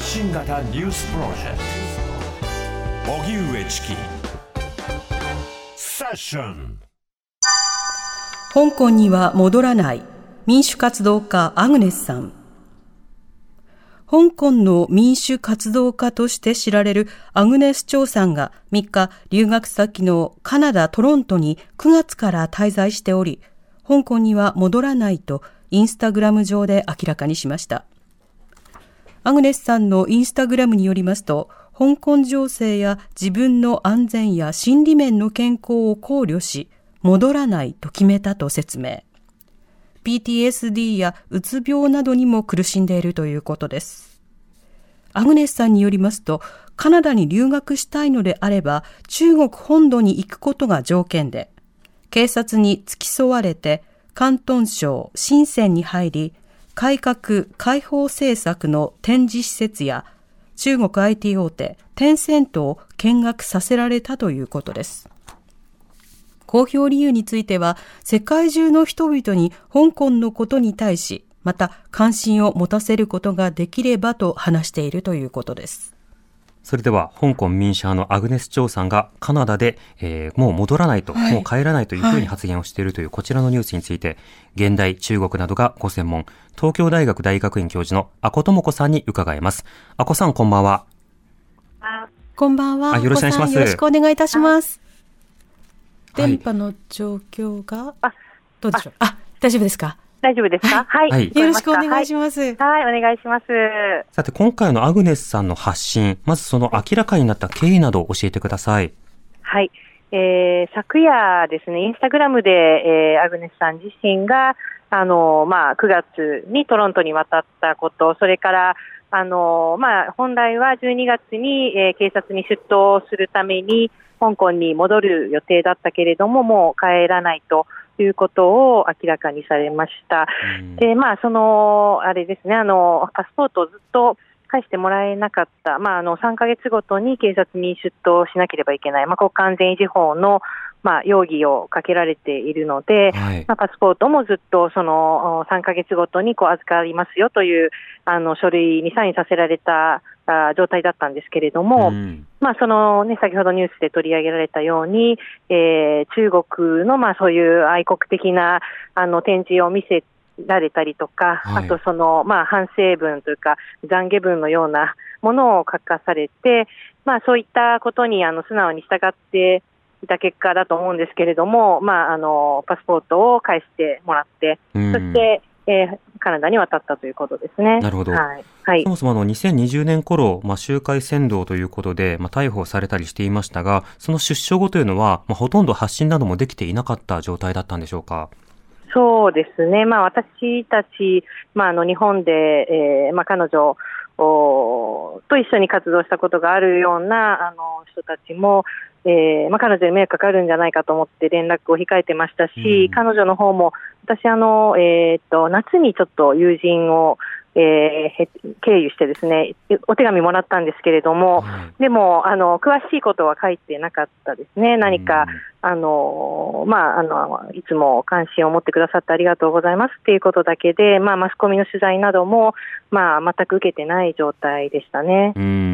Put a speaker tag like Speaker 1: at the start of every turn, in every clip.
Speaker 1: 発信型ニュースプロジェクト。荻上チキ。セッション。
Speaker 2: 香港には戻らない民主活動家アグネスさん。香港の民主活動家として知られるアグネス・チョウさんが3日留学先のカナダ・トロントに9月から滞在しており、香港には戻らないとインスタグラム上で明らかにしました。アグネスさんのインスタグラムによりますと、香港情勢や自分の安全や心理面の健康を考慮し、戻らないと決めたと説明。PTSD やうつ病などにも苦しんでいるということです。アグネスさんによりますと、カナダに留学したいのであれば、中国本土に行くことが条件で、警察に付き添われて、広東省深センに入り、改革開放政策の展示施設や中国 IT 大手テンセントを見学させられたということです。公表理由については、世界中の人々に香港のことに対し、また関心を持たせることができればと話しているということです。
Speaker 3: それでは、香港民主派のアグネス・チョウさんがカナダで、えー、もう戻らないと、はい、もう帰らないというふうに発言をしているというこちらのニュースについて、現代、中国などがご専門、東京大学大学院教授の阿古智子さんに伺います。阿古さん、こんばんは。
Speaker 2: こんばんは。
Speaker 3: よろしくお願いします。
Speaker 2: よろしくお願いいたします。電波の状況が、どうでしょう。あ、大丈夫ですか？
Speaker 4: 大丈夫ですか？はい、はい。
Speaker 2: よろしくお願いします、
Speaker 4: はい。はい、お願いします。
Speaker 3: さて、今回のアグネスさんの発信、まずその明らかになった経緯など教えてください。
Speaker 4: はい。えー、昨夜ですね、インスタグラムで、えー、アグネスさん自身が、あの、まあ、9月にトロントに渡ったこと、それから、あの、まあ、本来は12月に、えー、警察に出頭するために、香港に戻る予定だったけれども、もう帰らないと。いうことを明らかにされました。で、まあ、その、あれですね、あの、パスポートをずっと返してもらえなかった、まあ、あの、3ヶ月ごとに警察に出頭しなければいけない、まあ、国家安全維持法の、まあ、容疑をかけられているので、はい、まあ、パスポートもずっとその3ヶ月ごとにこう預かりますよというあの書類にサインさせられた状態だったんですけれども、うん、まあ、そのね、先ほどニュースで取り上げられたように、えー、中国のまあそういう愛国的なあの展示を見せられたりとか、はい、あとその、まあ、反省文というか、懺悔文のようなものを書かされて、まあ、そういったことにあの素直に従っていた結果だと思うんですけれども、まあ、あのパスポートを返してもらって、そして、えー、カナダに渡ったということですね。
Speaker 3: なるほど。はい。はい、そもそもあの2020年頃、まあ、集会扇動ということで、まあ、逮捕されたりしていましたが、その出所後というのは、まあ、ほとんど発信などもできていなかった状態だったんでしょうか？
Speaker 4: そうですね。まあ、私たち、まあ、あの日本で、えー、まあ、彼女と一緒に活動したことがあるようなあの人たちも、えーまあ、彼女に迷惑かかるんじゃないかと思って連絡を控えてましたし、うん、彼女の方も私あの、えーと、夏にちょっと友人を、えー、経由してですねお手紙もらったんですけれども、はい、でもあの詳しいことは書いてなかったですね、何か、うん、あのまあ、あのいつも関心を持ってくださってありがとうございますっていうことだけで、まあ、マスコミの取材なども、まあ、全く受けてない状態でしたね。
Speaker 3: うん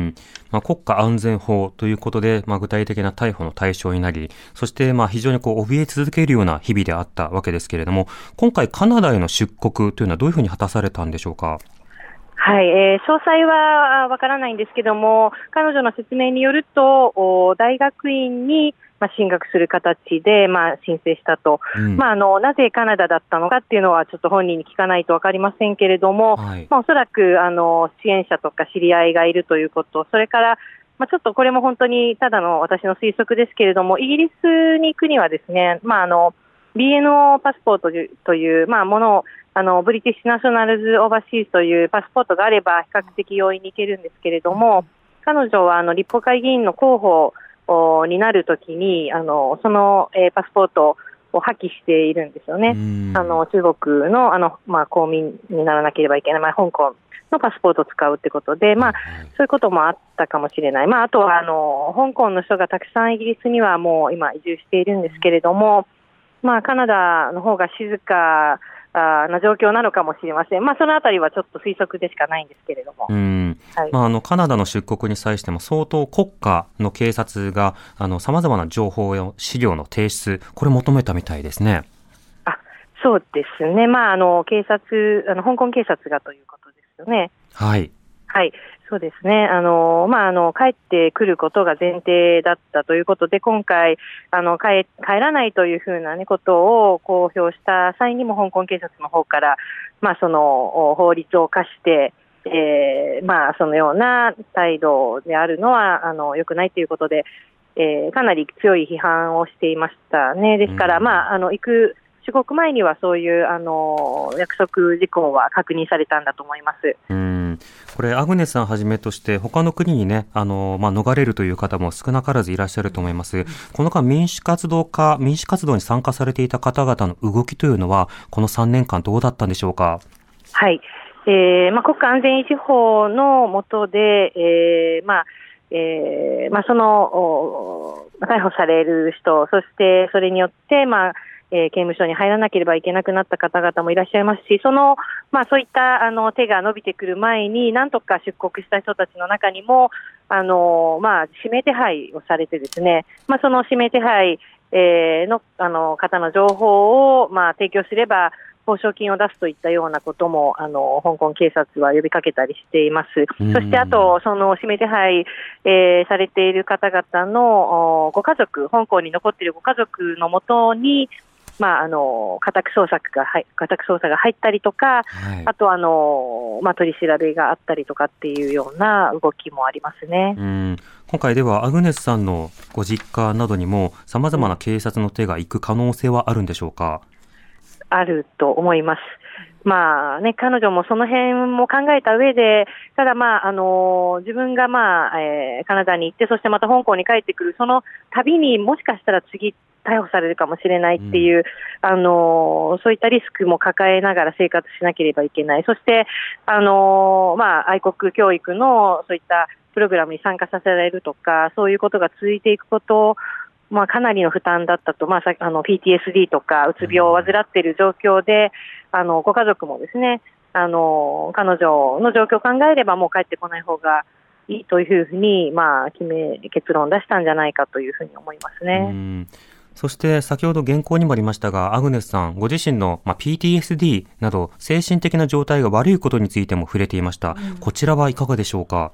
Speaker 3: まあ、国家安全法ということで、まあ、具体的な逮捕の対象になり、そしてまあ非常にこう怯え続けるような日々であったわけですけれども、今回カナダへの出国というのはどういうふうに果たされたんでしょうか？
Speaker 4: はい、えー、詳細はわからないんですけども、彼女の説明によると、大学院にまあ、進学する形で、まあ、申請したと、うん、まあ、あのなぜカナダだったのかっていうのは、ちょっと本人に聞かないと分かりませんけれども、はい、まあ、おそらくあの支援者とか知り合いがいるということ、それから、まあ、ちょっとこれも本当にただの私の推測ですけれども、イギリスに行くにはですね、まあ、あの BNO パスポートという、まあ、ものをあの British Nationals Overseas というパスポートがあれば比較的容易に行けるんですけれども、彼女はあの立法会議員の候補になるときにあのその、えー、パスポートを破棄しているんですよね。あの中国のあの、まあ、公民にならなければいけない、まあ、香港のパスポートを使うってことで、まあ、そういうこともあったかもしれない、まあ、あとはあの香港の人がたくさんイギリスにはもう今、移住しているんですけれども、まあ、カナダの方が静かあな状況なのかもしれません。まあ、そのあたりはちょっと推測でしかないんですけれども。
Speaker 3: うん
Speaker 4: はい
Speaker 3: まあ、あのカナダの出国に際しても相当国家の警察があの様々な情報や資料の提出、これ求めたみたいですね。
Speaker 4: あそうですね。まあ、あの、警察、あの、香港警察がということですよね。
Speaker 3: はい。
Speaker 4: はい。そうですね。あの、まあ、あの、帰ってくることが前提だったということで、今回、あの、帰、帰らないというふうなね、ことを公表した際にも、香港警察の方から、まあ、その、お法律を課して、えーまあ、そのような態度であるのは、あの、良くないということで、えーかなり強い批判をしていましたね。ですから、
Speaker 3: うん
Speaker 4: まあ、あの、行く、出国前にはそういう、あの、約束事項は確認されたんだと思います。
Speaker 3: うんこれ、アグネスさんはじめとして、他の国にね、あの、まあ、逃れるという方も少なからずいらっしゃると思います。この間、民主活動家、民主活動に参加されていた方々の動きというのは、この3年間どうだったんでしょうか？
Speaker 4: はい。えーまあ、国家安全維持法の下で、えーまあ、えーまあ、その、逮捕される人、そしてそれによって、まあ、えー刑務所に入らなければいけなくなった方々もいらっしゃいますし、その、まあ、そういったあの手が伸びてくる前に、なんとか出国した人たちの中にも、あのまあ、指名手配をされてですね、まあ、その指名手配、えーのあの方の情報を、まあ、提供すれば、報奨金を出すといったようなことも、あの香港警察は呼びかけたりしています。
Speaker 3: うん
Speaker 4: そしてあと、その指名手配、えーされている方々のおご家族、香港に残っているご家族のもとに、まあ、あの家宅捜索が入家宅捜査が入ったりとか、
Speaker 3: はい
Speaker 4: あとあの、まあ、取り調べがあったりとかっていうような動きもありますね。
Speaker 3: うん今回ではアグネスさんのご実家などにも様々な警察の手が行く可能性はあるんでしょうか？
Speaker 4: あると思います。まあね、彼女もその辺も考えた上で、ただまあ、あの、自分がまあ、えーカナダに行って、そしてまた香港に帰ってくる、その度にもしかしたら次、逮捕されるかもしれないっていう、あの、そういったリスクも抱えながら生活しなければいけない。そして、あの、まあ、愛国教育のそういったプログラムに参加させられるとか、そういうことが続いていくことまあ、かなりの負担だったと、まあ、さあの PTSD とかうつ病を患っている状況で、あのご家族もですねあの彼女の状況を考えればもう帰ってこない方がいいというふうに、まあ、決め結論を出したんじゃないかというふうに思います
Speaker 3: う
Speaker 4: ね。
Speaker 3: んそして先ほど原稿にもありましたが、アグネスさん、ご自身の、まあ、PTSD など精神的な状態が悪いことについても触れていました。こちらはいかがでしょうか？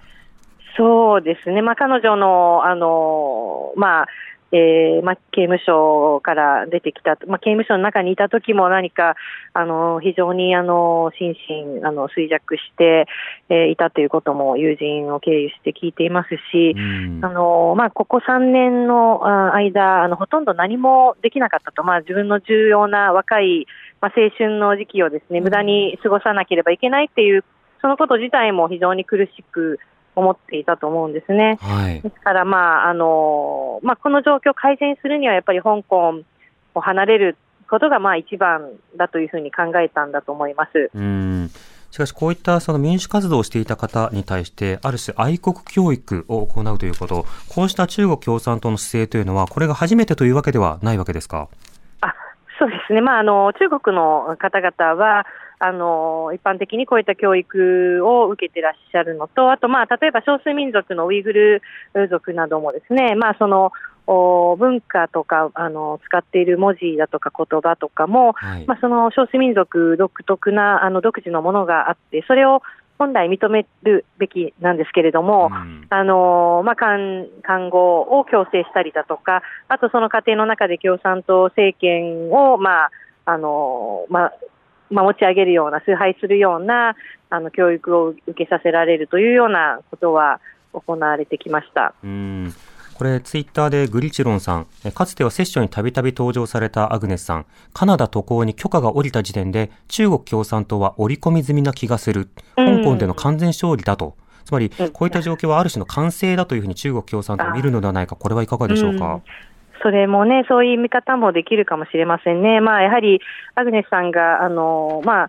Speaker 4: そうですね、まあ、彼女の、あのまあえーまあ、刑務所から出てきた、まあ、刑務所の中にいた時も何かあの非常にあの心身あの衰弱して、えーいたということも友人を経由して聞いていますし、
Speaker 3: うん。
Speaker 4: あのまあ、ここ3年のあ間あの、ほとんど何もできなかったと、まあ、自分の重要な若い、まあ、青春の時期をですね無駄に過ごさなければいけないっていう、そのこと自体も非常に苦しく思っていたと思うんですね。
Speaker 3: はい
Speaker 4: で。すから、まああのまあ、この状況を改善するには、やっぱり香港を離れることがまあ一番だというふうに考えたんだと思います。
Speaker 3: うんしかし、こういったその民主活動をしていた方に対して、ある種愛国教育を行うということ、こうした中国共産党の姿勢というのは、これが初めてというわけではないわけですか？
Speaker 4: あそうですね、まあ、あの中国の方々はあの一般的にこういった教育を受けてらっしゃるのと、あと、まあ、例えば少数民族のウイグル族などもですね、まあ、そのお文化とかあの使っている文字だとか言葉とかも、
Speaker 3: はい。
Speaker 4: まあ、その少数民族独特なあの独自のものがあって、それを本来認めるべきなんですけれども、
Speaker 3: うん
Speaker 4: あのまあ、看看護を強制したりだとか、あとその過程の中で共産党政権を、まああのまあまあ、持ち上げるような、崇拝するようなあの教育を受けさせられるというようなことは行われてきました。
Speaker 3: うんこれ、ツイッターでグリチロンさん、えかつてはセッションにたびたび登場されたアグネスさん、カナダ渡航に許可が下りた時点で、中国共産党は織り込み済みな気がする。
Speaker 4: うん
Speaker 3: 香港での完全勝利だと。つまり
Speaker 4: うん、
Speaker 3: こういった状況はある種の完成だというふうに中国共産党は見るのではないか、これはいかがでしょうか？
Speaker 4: それもね、そういう見方もできるかもしれませんね。まあ、やはり、アグネスさんが、あの、まあ、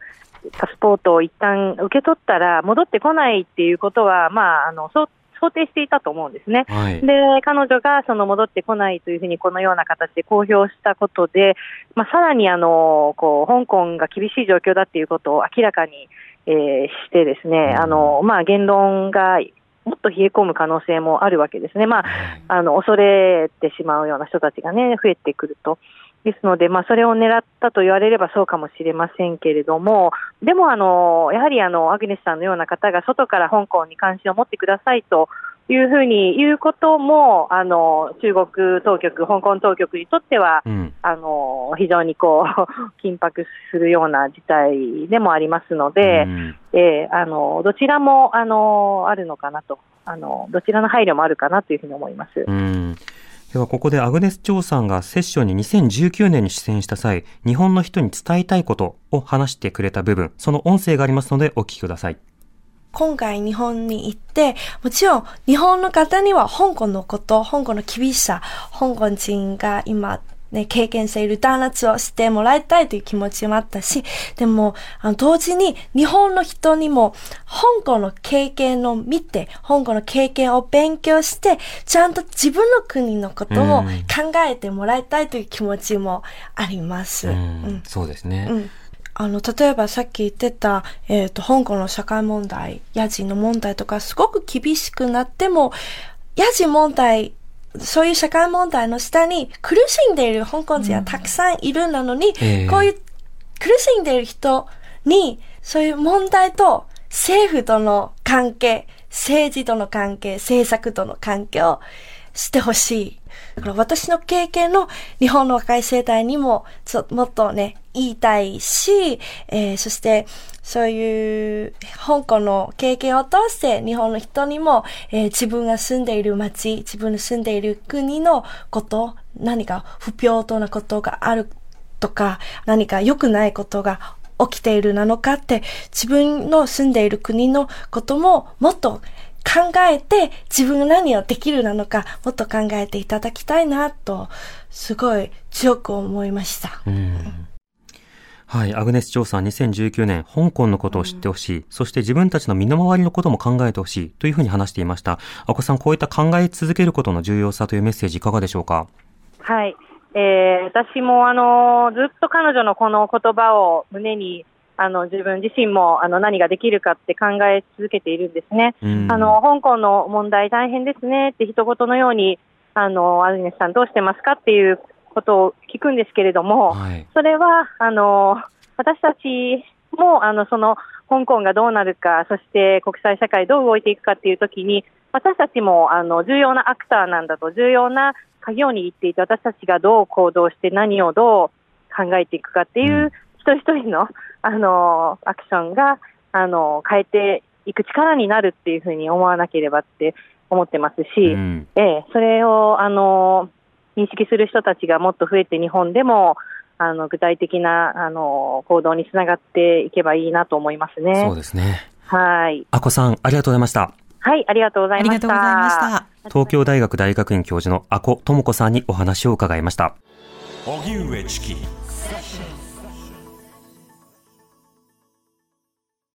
Speaker 4: パスポートを一旦受け取ったら戻ってこないっていうことは、まあ、あの、そう、想定していたと思うんですね。
Speaker 3: はい。
Speaker 4: で、彼女がその戻ってこないというふうにこのような形で公表したことで、まあ、さらにあの、こう、香港が厳しい状況だっていうことを明らかに、えーしてですね、
Speaker 3: うん
Speaker 4: あの、まあ、言論がもっと冷え込む可能性もあるわけですね。まあ、あの、恐れてしまうような人たちがね、増えてくると。ですので、まあ、それを狙ったと言われればそうかもしれませんけれども、でも、あの、やはり、あの、アグネスさんのような方が外から香港に関心を持ってくださいというふうに言うことも、あの、中国当局、香港当局にとっては、
Speaker 3: うん。
Speaker 4: あの、非常にこう、緊迫するような事態でもありますので、
Speaker 3: うん
Speaker 4: えーあの、どちらも、あの、あるのかなと、あの、どちらの配慮もあるかなというふうに思います。
Speaker 3: うん。では、ここでアグネス・チョウさんがセッションに2019年に出演した際、日本の人に伝えたいことを話してくれた部分、その音声がありますのでお聞きください。
Speaker 5: 今回日本に行って、もちろん日本の方には香港のこと、香港の厳しさ、香港人が今ね、経験している弾圧をしてもらいたいという気持ちもあったし、でも、あの同時に日本の人にも香港の経験を見て、香港の経験を勉強して、ちゃんと自分の国のことを
Speaker 3: うん
Speaker 5: 考えてもらいたいという気持ちもあります。
Speaker 3: うん
Speaker 5: うん
Speaker 3: そうですね。
Speaker 5: うん。あの、例えばさっき言ってた、えっ、と、香港の社会問題、ヤジの問題とか、すごく厳しくなっても、ヤジ問題、そういう社会問題の下に苦しんでいる香港人はたくさんいるなのに、
Speaker 3: ええ
Speaker 5: こういう苦しんでいる人に、そういう問題と政府との関係、政治との関係、政策との関係をしてほしい。だから私の経験の日本の若い世代にもちょもっとね、言いたいし、えーそしてそういう香港の経験を通して日本の人にも、えー自分が住んでいる街、自分の住んでいる国のこと、何か不平等なことがあるとか、何か良くないことが起きているなのかって、自分の住んでいる国のことももっと考えて自分が何をできるなのかもっと考えていただきたいなと、すごい強く思いました。
Speaker 3: うんはい。アグネス・チョウさん2019年、香港のことを知ってほしい、そして自分たちの身の回りのことも考えてほしいというふうに話していました。あこさん、こういった考え続けることの重要さというメッセージいかがでしょうか？
Speaker 4: はい。えー私も、あの、ずっと彼女のこの言葉を胸に、あの、自分自身も、あの、何ができるかって考え続けているんですね。
Speaker 3: うん
Speaker 4: あの、香港の問題大変ですねって一言のように、あの、アルネスさんどうしてますかっていうことを聞くんですけれども、
Speaker 3: はい。
Speaker 4: それは、あの、私たちも、あの、その、香港がどうなるか、そして国際社会どう動いていくかっていうときに、私たちも、あの、重要なアクターなんだと、重要な鍵を握っていて、私たちがどう行動して何をどう考えていくかっていう、人一人の、あの、アクションが、あの、変えていく力になるっていうふうに思わなければって思ってますし、
Speaker 3: うん
Speaker 4: ええ、それを、あの、認識する人たちがもっと増えて日本でも、あの、具体的な、あの、行動につながっていけばいいなと思いますね。
Speaker 3: そうですね。
Speaker 4: はい。
Speaker 3: あこさん、ありがとうございました。
Speaker 4: はい、ありがとうござ
Speaker 2: あ
Speaker 4: いました。
Speaker 2: りがとうございました。
Speaker 3: 東京大学大学院教授のあこ智子さんにお話を伺いました。
Speaker 1: 荻上チキ